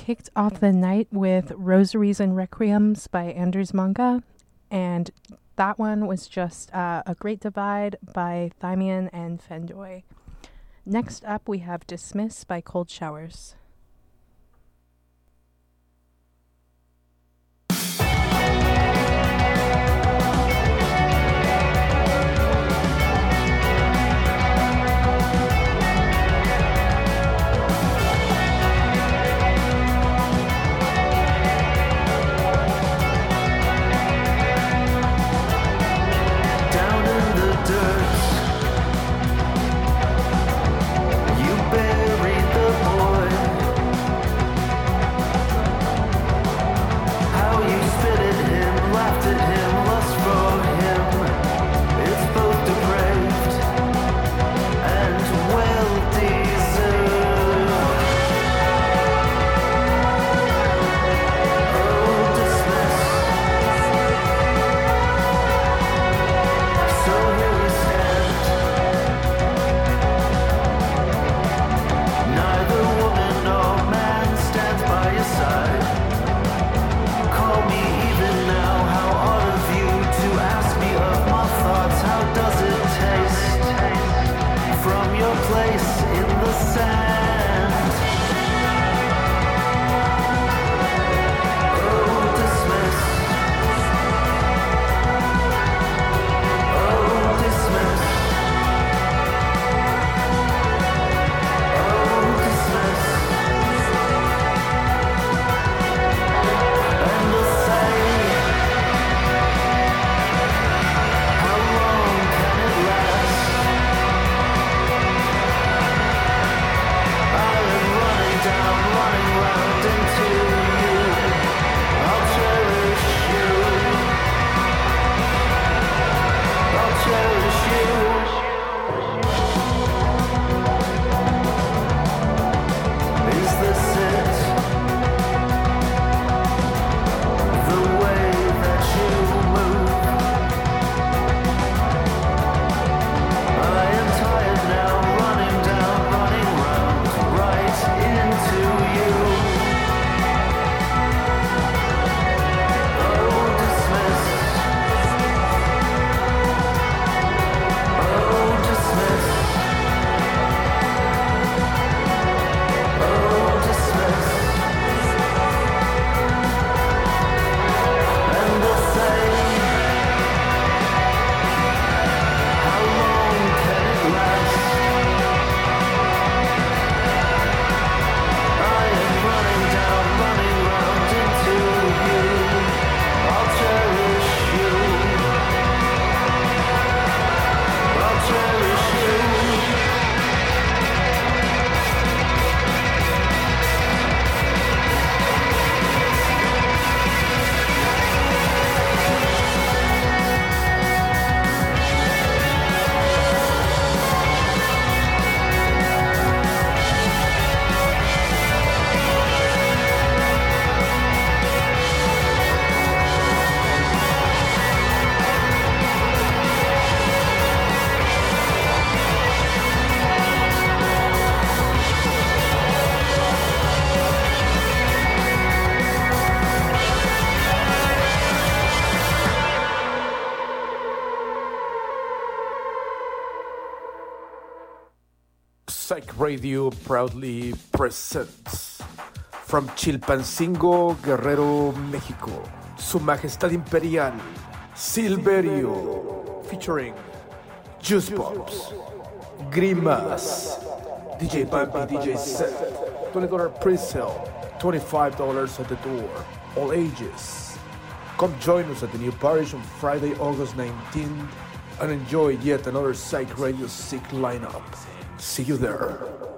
kicked off the night with Rosaries and Requiems by Anders Manga, and that one was just uh, A Great Divide by Thymian and Fendoy. Next up, we have Dismiss by Cold Showers. Radio proudly presents from Chilpancingo, Guerrero, Mexico, Su Majestad Imperial, Silverio, featuring Juice Pops, Grimas, DJ Bumpy, DJ Set, $20 pre-sale, $25 at the door, all ages. Come join us at the new parish on Friday, August 19th and enjoy yet another Psych Radio Sick lineup. See you there.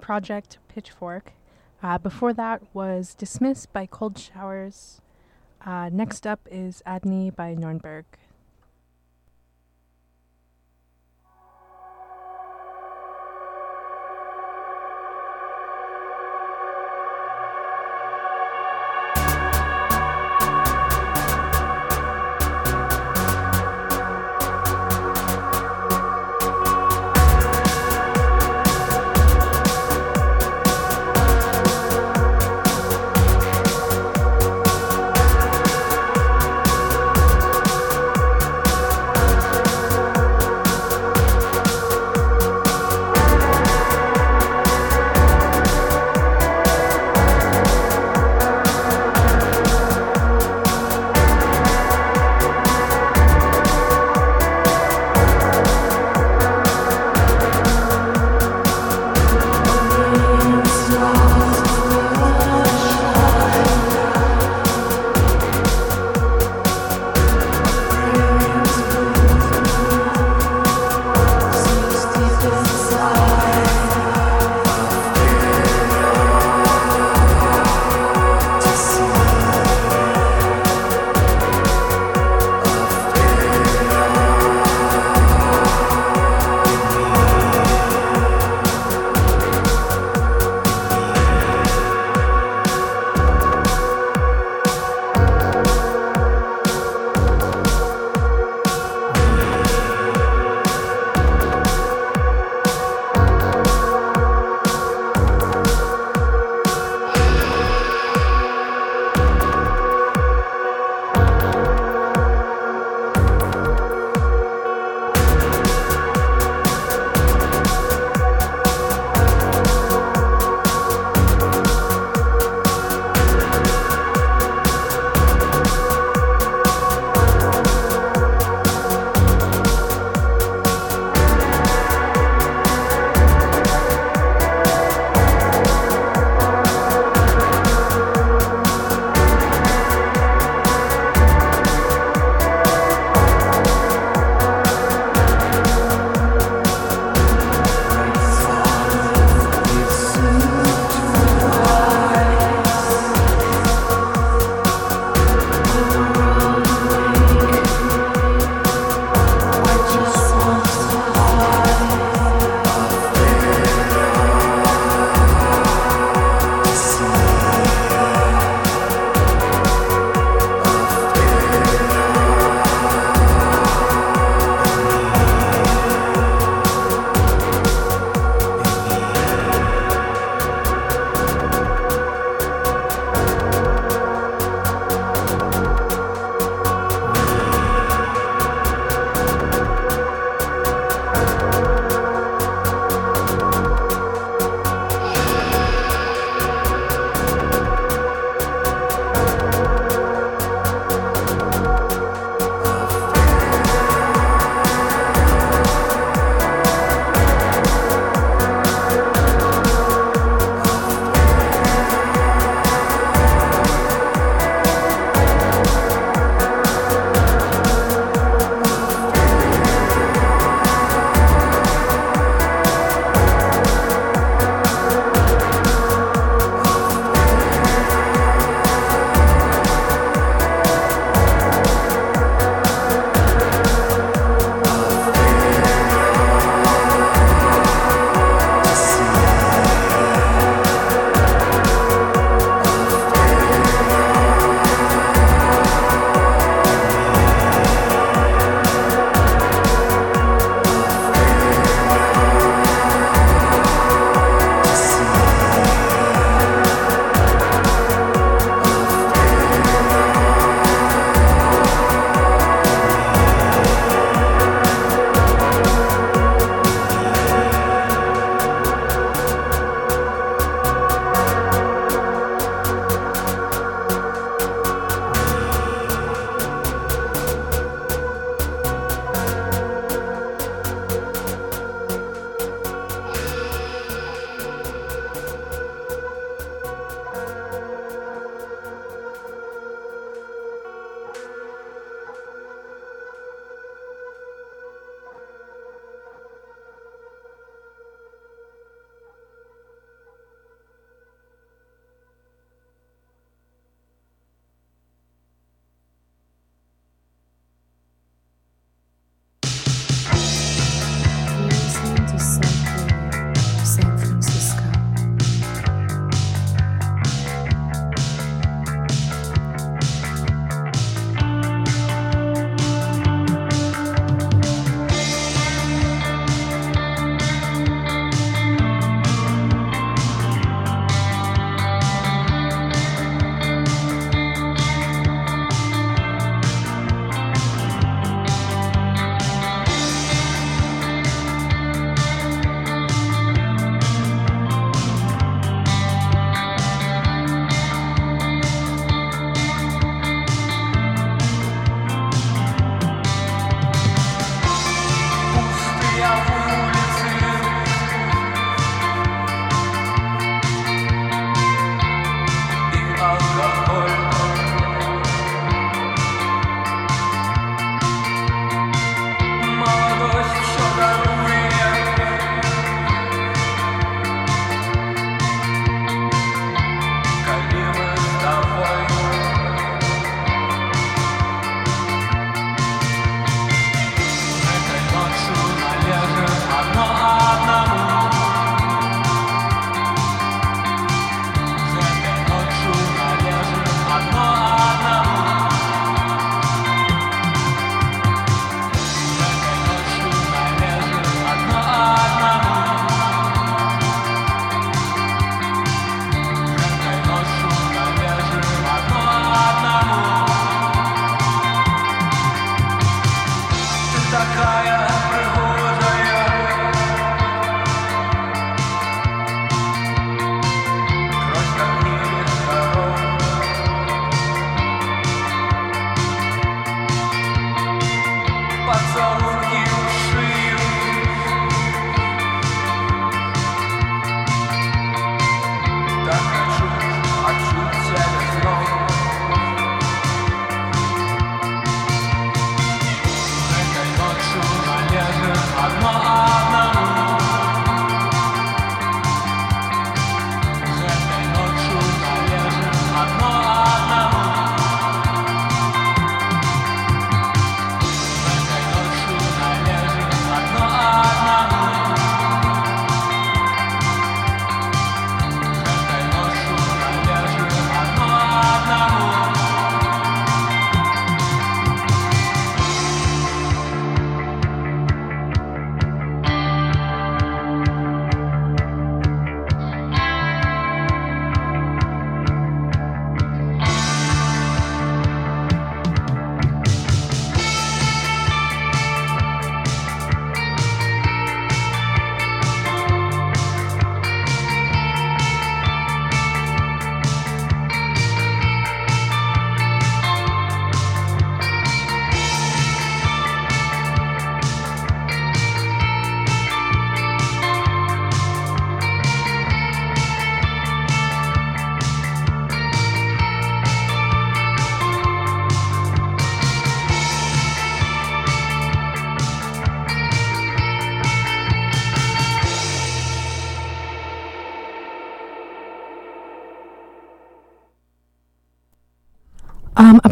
Project Pitchfork. Uh, before that was Dismissed by Cold Showers. Uh, next up is Adney by Nürnberg.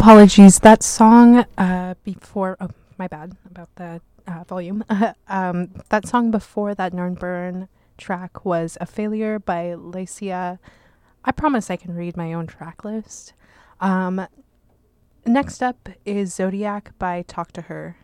Apologies. That song uh, before. Oh, my bad about the uh, volume. um, that song before that Nürnberg track was "A Failure" by Lacia. I promise I can read my own track list. Um, next up is Zodiac by Talk to Her.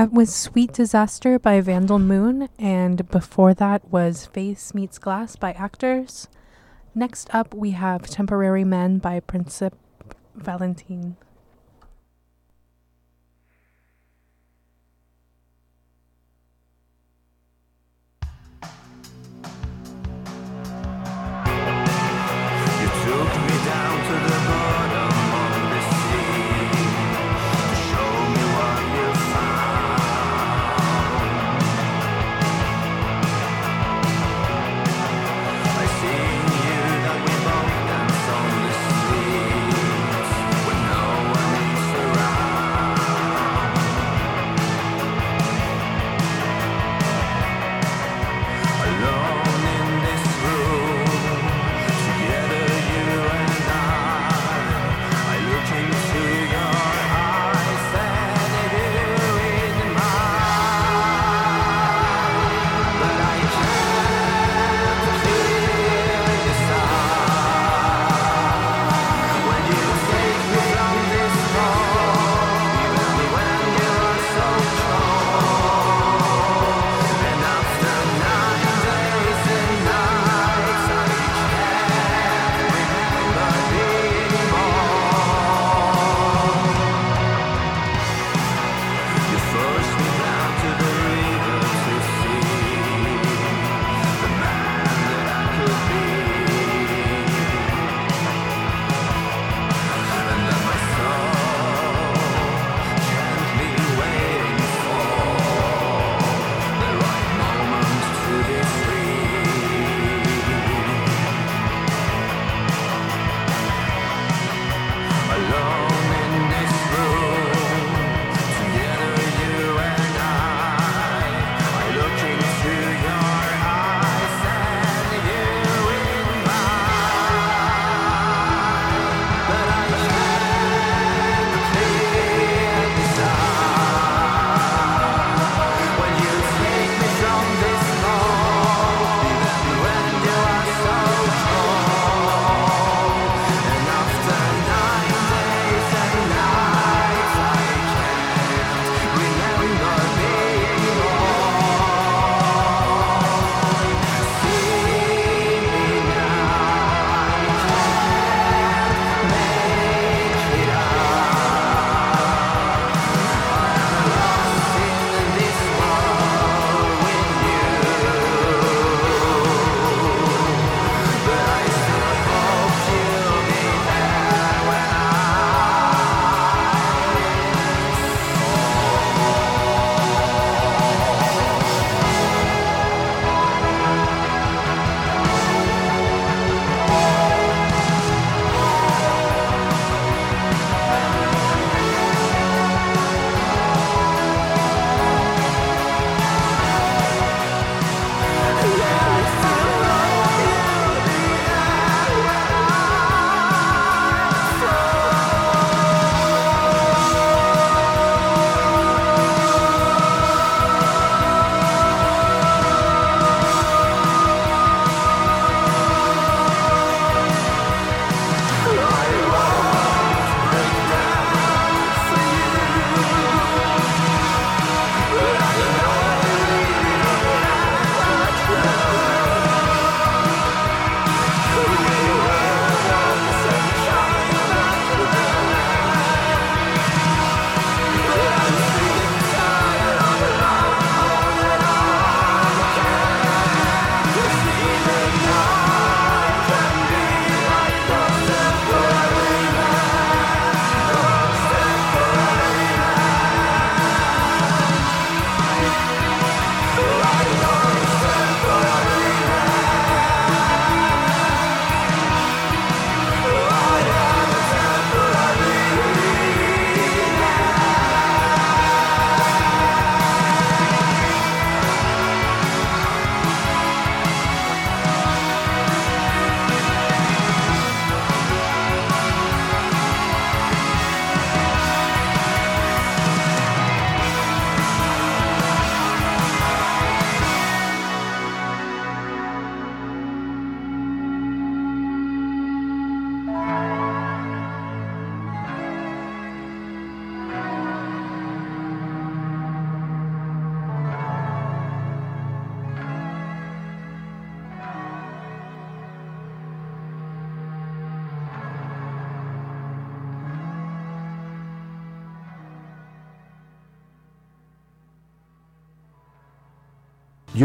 That was Sweet Disaster by Vandal Moon, and before that was Face Meets Glass by Actors. Next up, we have Temporary Men by Principe Valiente.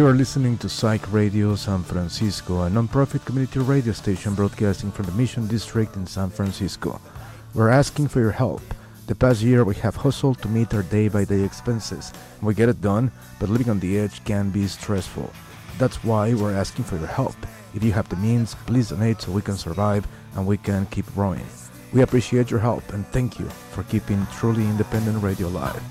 You are listening to Psych Radio San Francisco, a nonprofit community radio station broadcasting from the Mission District in San Francisco. We're asking for your help. The past year, we have hustled to meet our day by day expenses. We get it done, but living on the edge can be stressful. That's why we're asking for your help. If you have the means, please donate so we can survive and we can keep growing. We appreciate your help and thank you for keeping truly independent radio alive.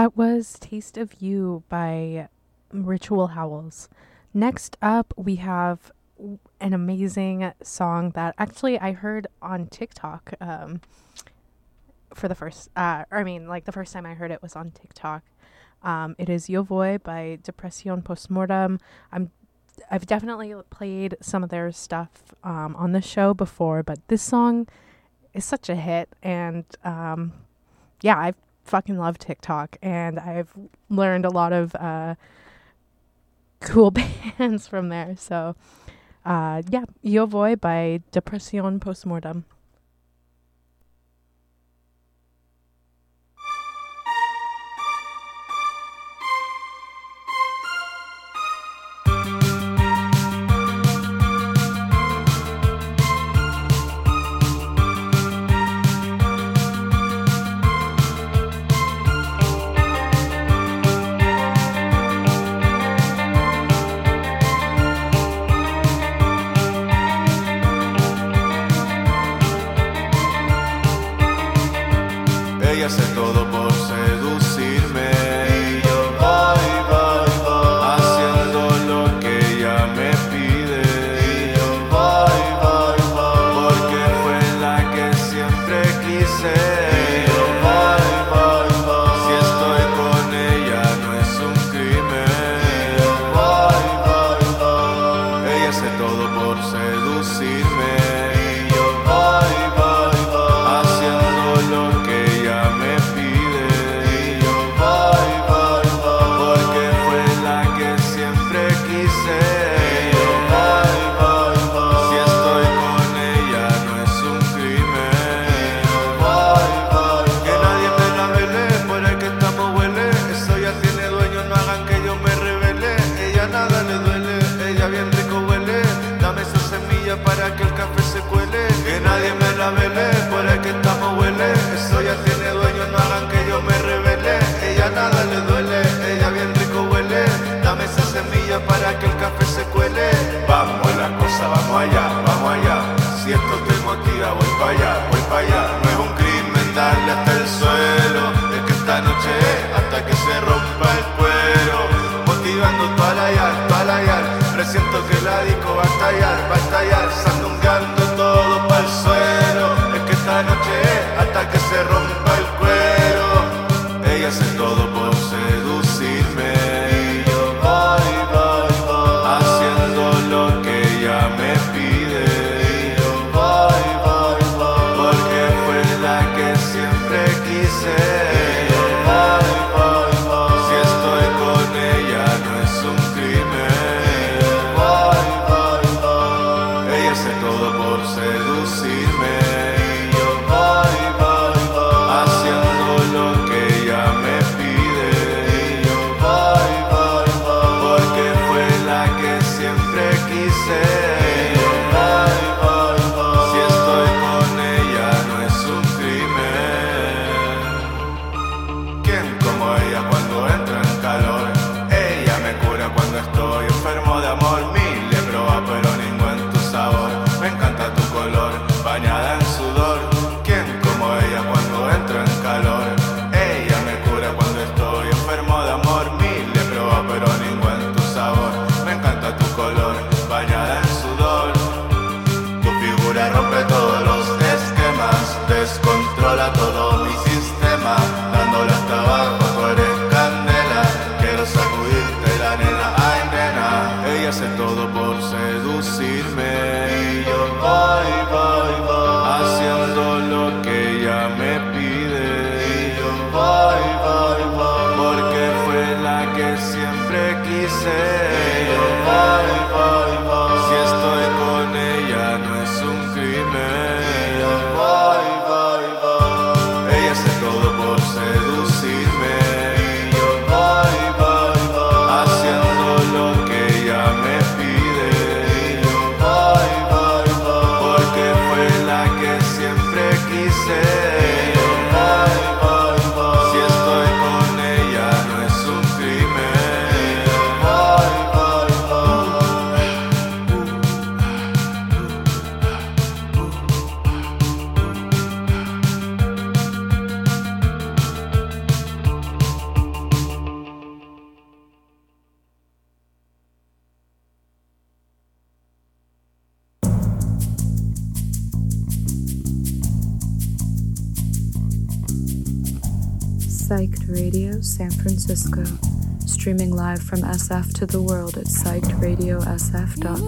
that was Taste of You by Ritual Howls. Next up, we have an amazing song that actually I heard on TikTok um, for the first, uh, I mean, like the first time I heard it was on TikTok. Um, it is Yo Voy by Depression Postmortem. I'm I've definitely played some of their stuff um, on the show before, but this song is such a hit, and um, yeah, I've fucking love TikTok, and I've learned a lot of uh, cool bands from there. So, uh, yeah, Yo Voy by Depression Postmortem. Hacer todo por para. No es un crimen darle hasta el suelo. Es que esta noche es hasta que se rompa el cuero. Motivando para la yal, para la yal. Presiento que la disco va a estallar, va a estallar. Sandungando todo para el suelo. Es que esta noche es hasta que se rompa SF to the world at psychedradiosf.com.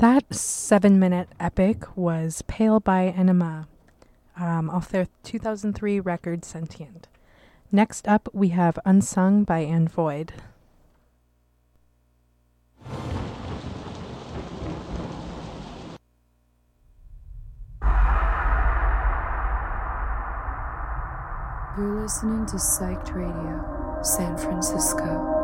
that seven minute epic was Pale by Enema um, off their 2003 record Sentient. Next up, we have Unsung by Anne Void. You're listening to Psyched Radio, San Francisco.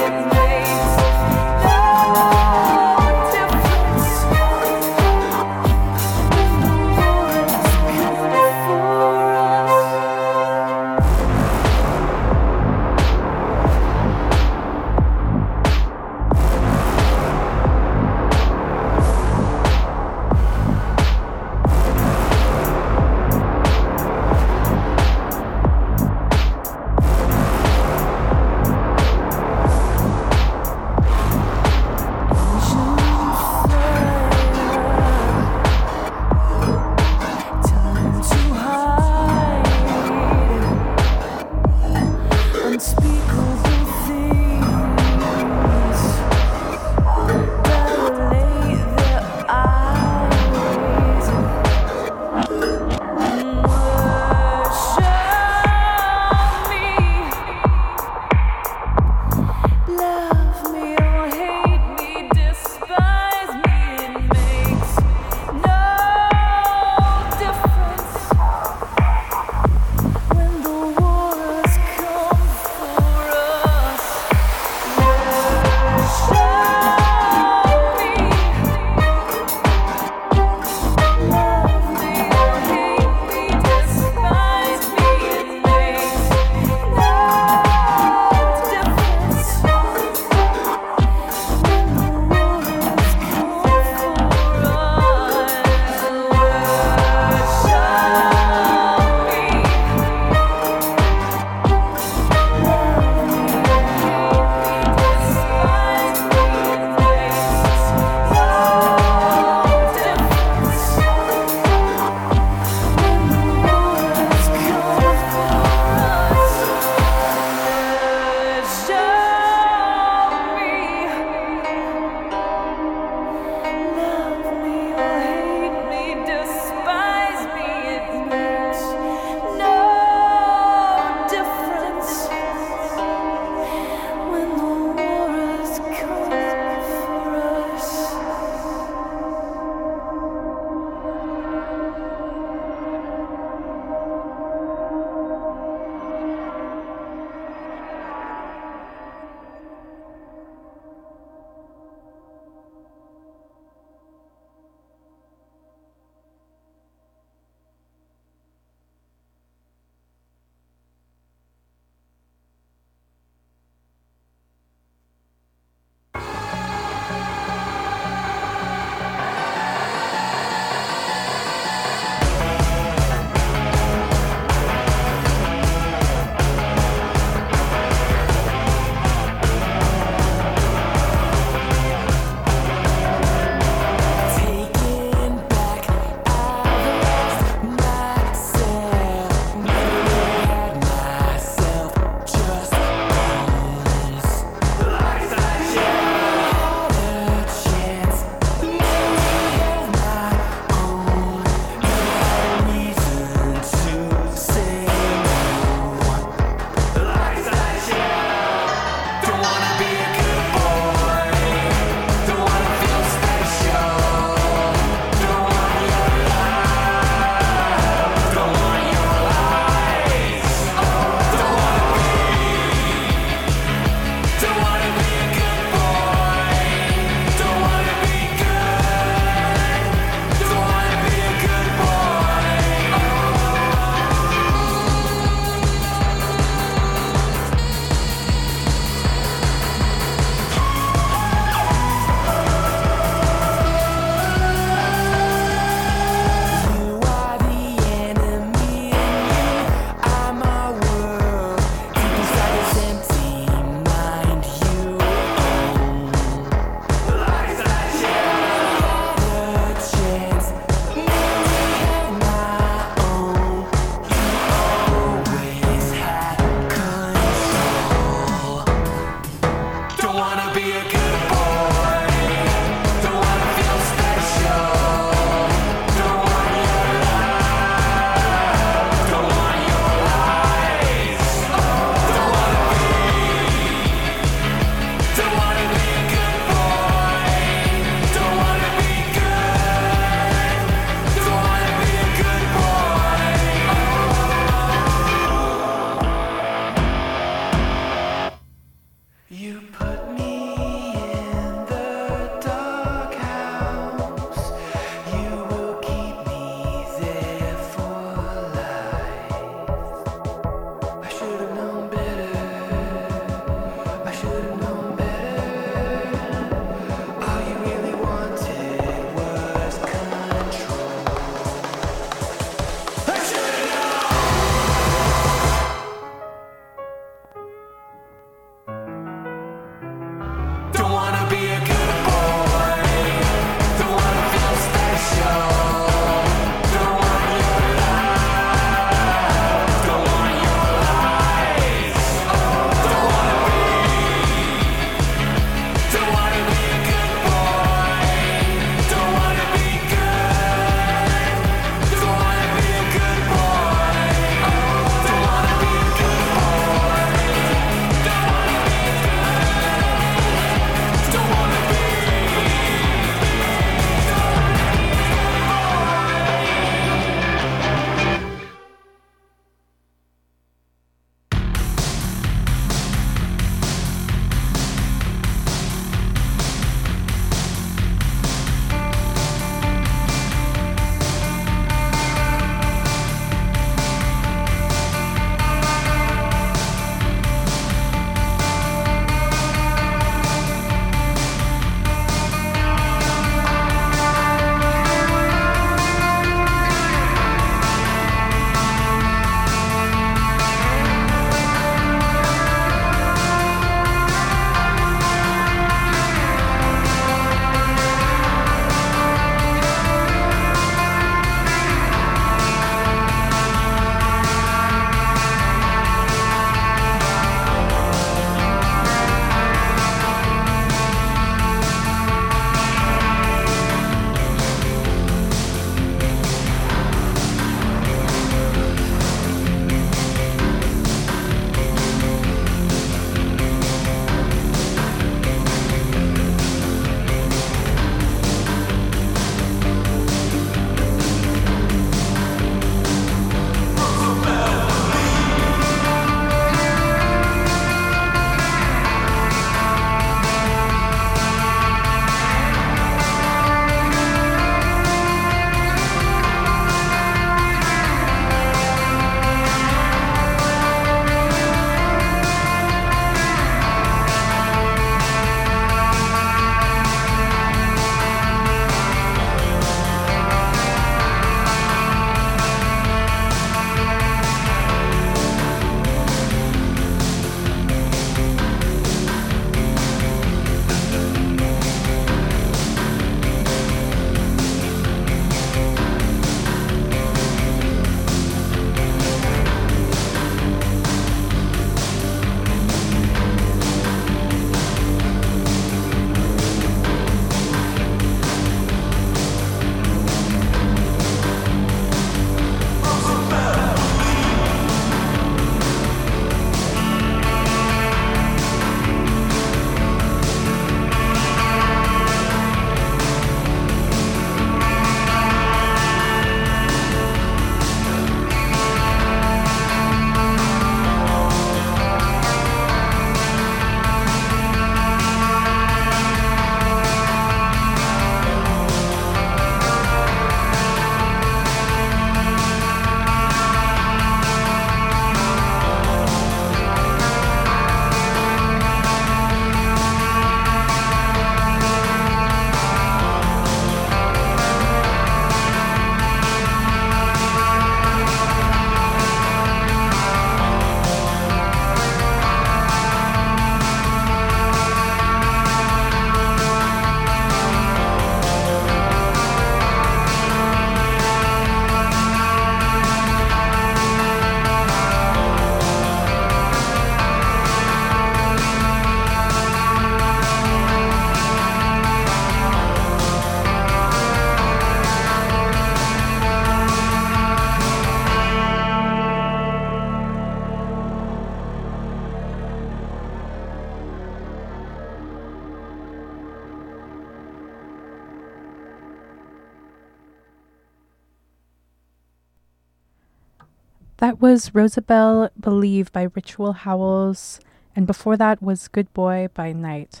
Was Rosabelle Believe by Ritual Howls. And before that was Good Boy by Night.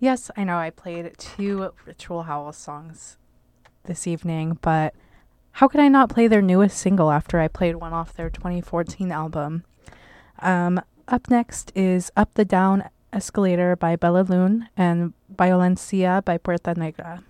Yes, I know I played two Ritual Howl songs this evening, but how could I not play their newest single after I played one off their 2014 album? Um, up next is Up the Down Escalator by Bella Loon and Violencia by Puerta Negra.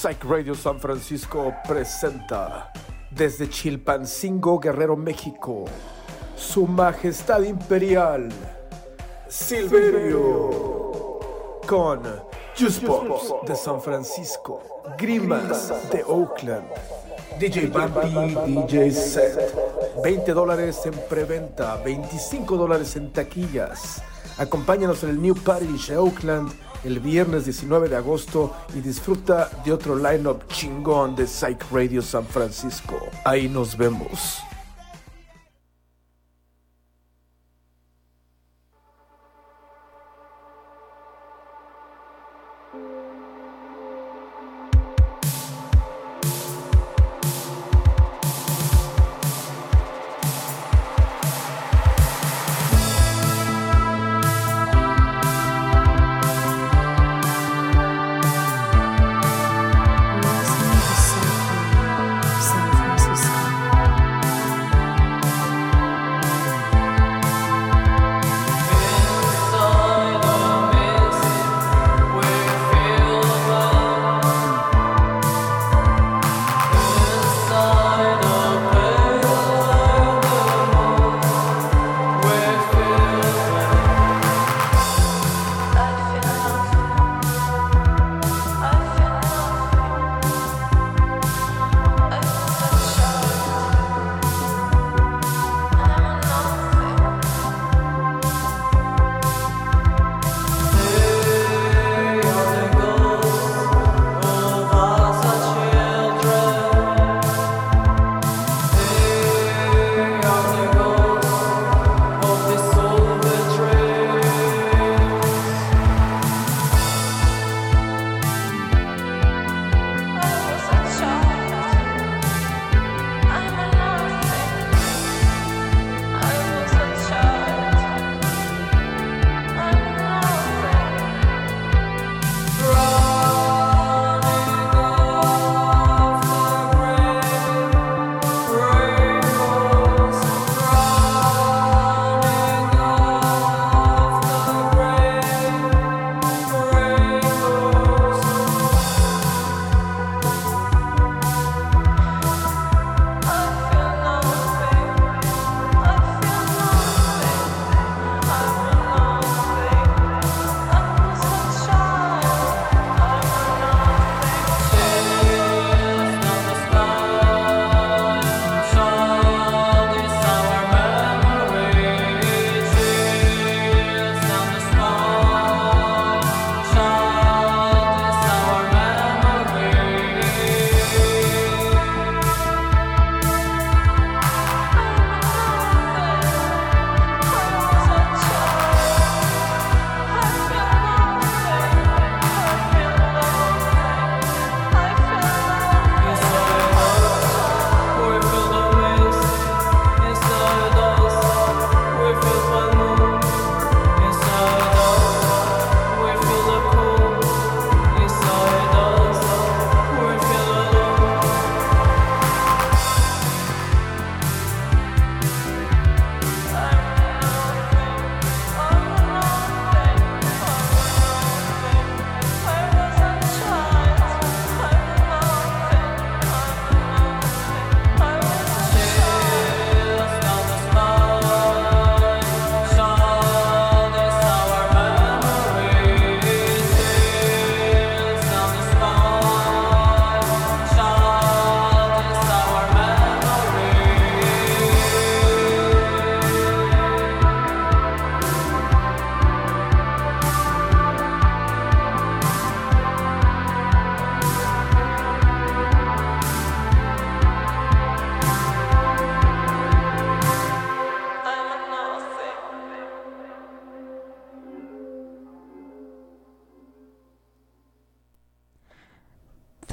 Psych Radio San Francisco presenta desde Chilpancingo, Guerrero, México, Su Majestad Imperial Silverio con Juice Pops de San Francisco, Grimas de Oakland, DJ Bambi, DJ Set, 20 dólares en preventa, 25 dólares en taquillas. Acompáñanos en el New Parish de Oakland el viernes 19 de agosto y disfruta de otro lineup chingón de Psych Radio San Francisco. Ahí nos vemos.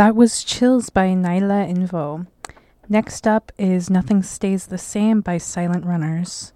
That was Chills by Nyla Invo. Next up is Nothing Stays the Same by Silent Runners.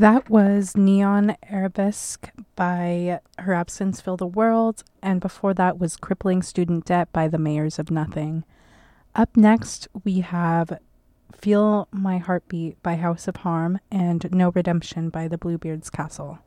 That was Neon Arabesque by Her Absence Fill the World, and before that was Crippling Student Debt by the Mayors of Nothing. Up next, we have Feel My Heartbeat by House of Harm and No Redemption by the Bluebeards Castle.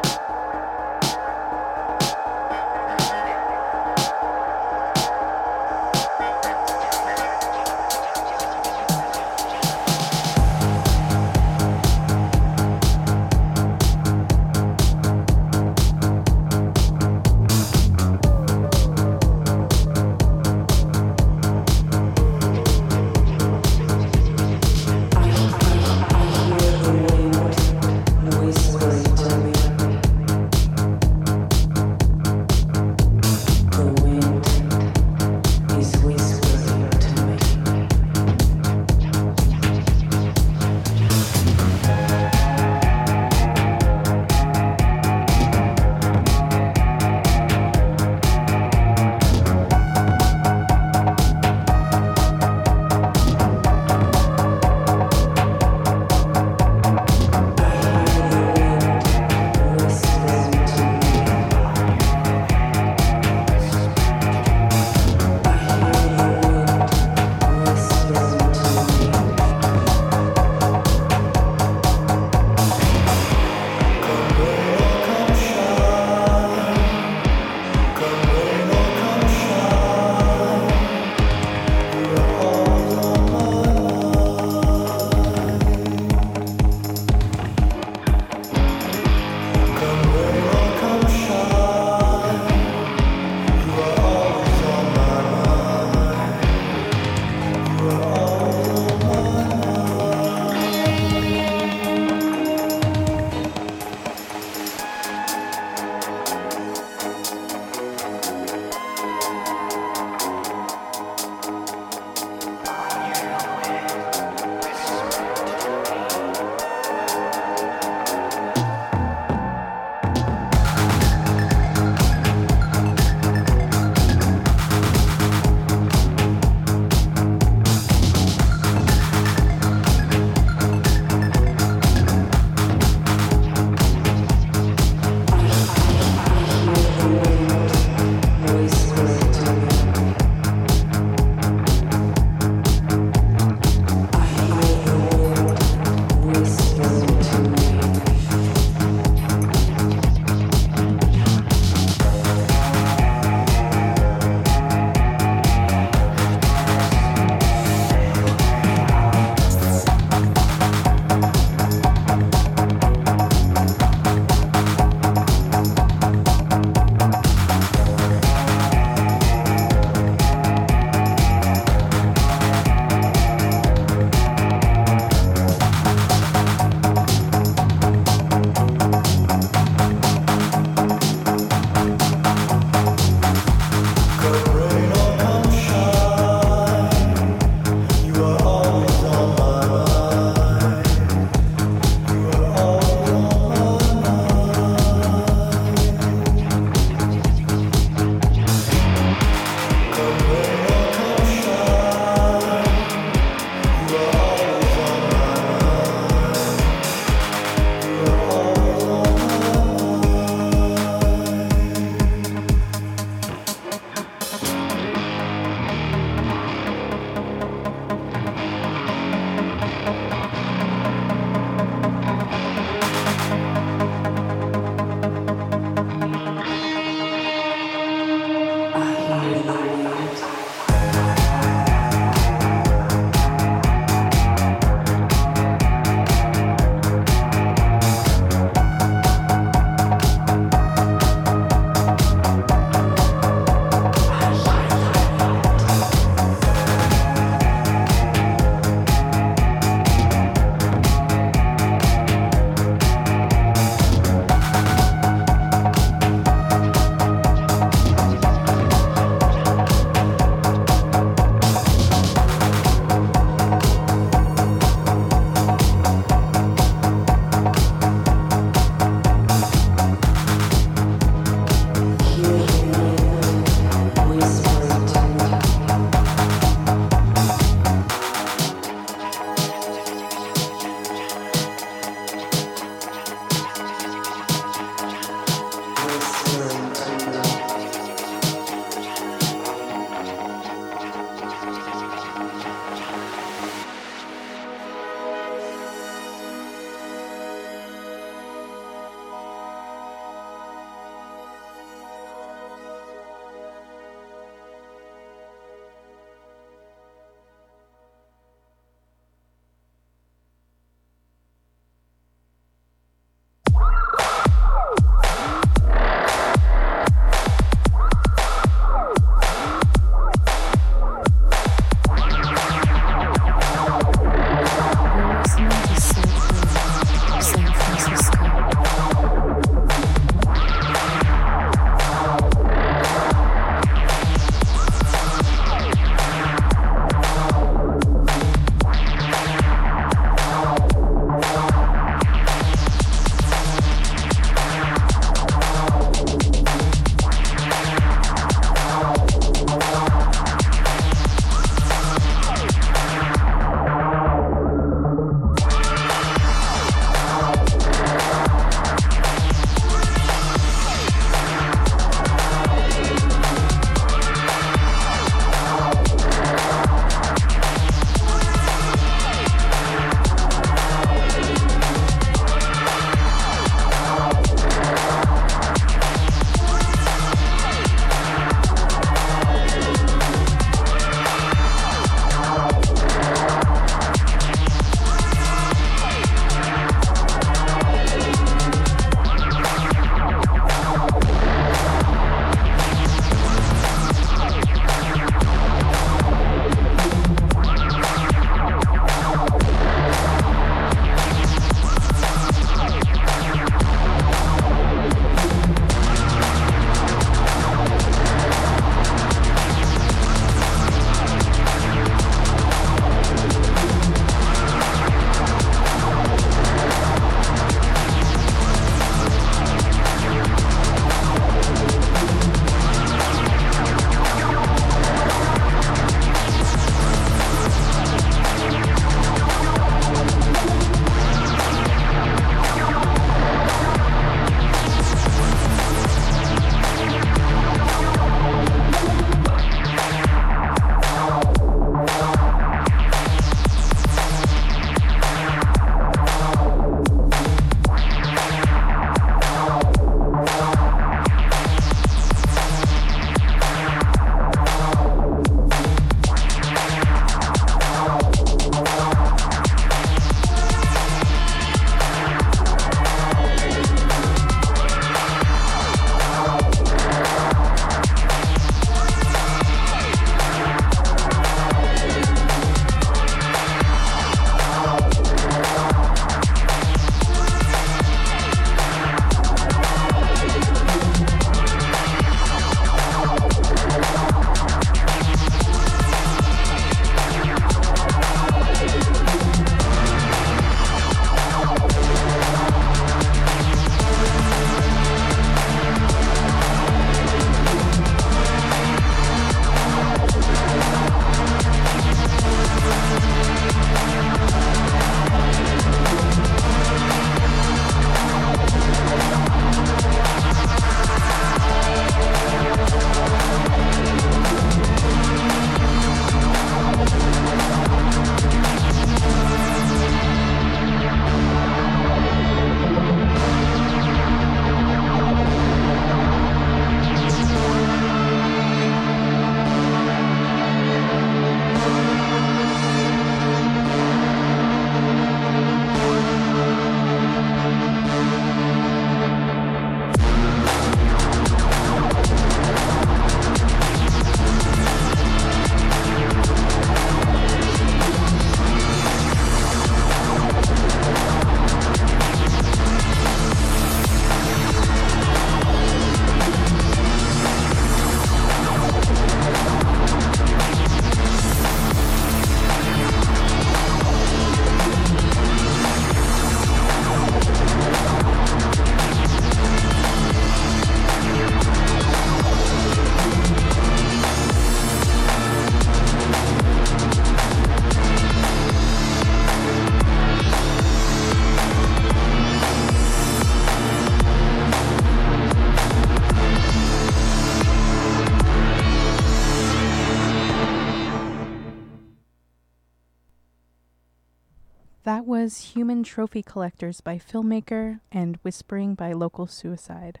Trophy Collectors by Filmmaker and Whispering by Local Suicide.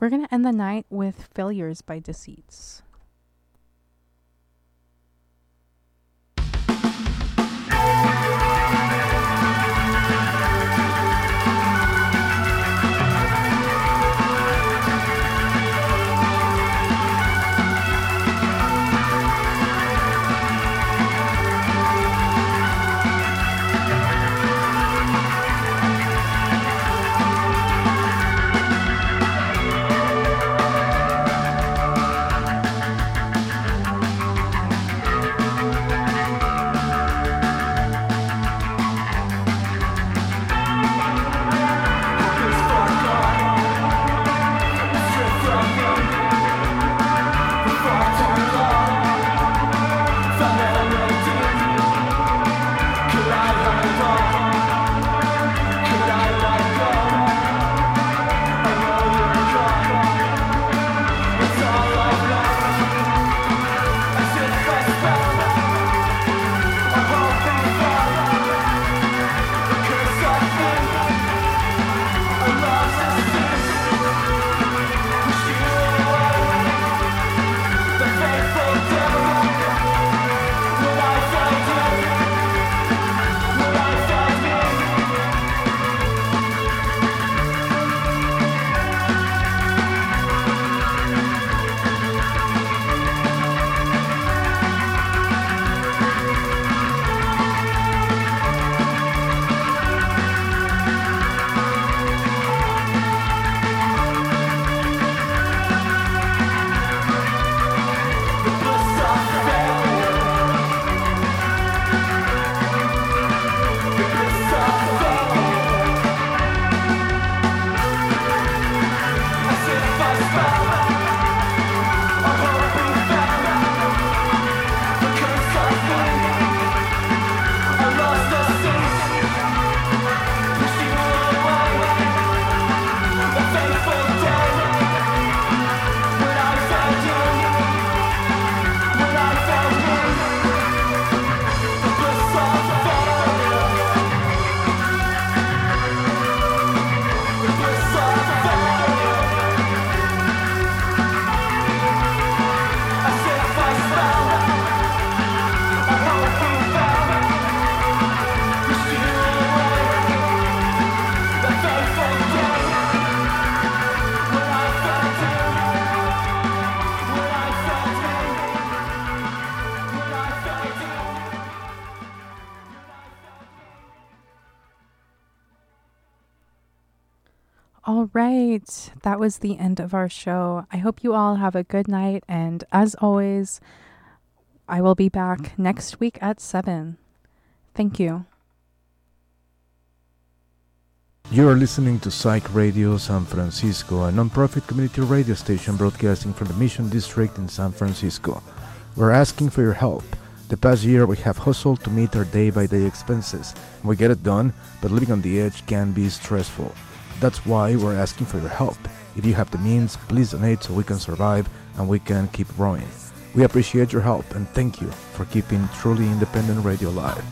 We're going to end the night with Failures by Deceits. That was the end of our show. I hope you all have a good night, and as always, I will be back next week at 7. Thank you. You are listening to Psych Radio San Francisco, a nonprofit community radio station broadcasting from the Mission District in San Francisco. We're asking for your help. The past year, we have hustled to meet our day by day expenses. We get it done, but living on the edge can be stressful. That's why we're asking for your help. If you have the means, please donate so we can survive and we can keep growing. We appreciate your help and thank you for keeping truly independent radio alive.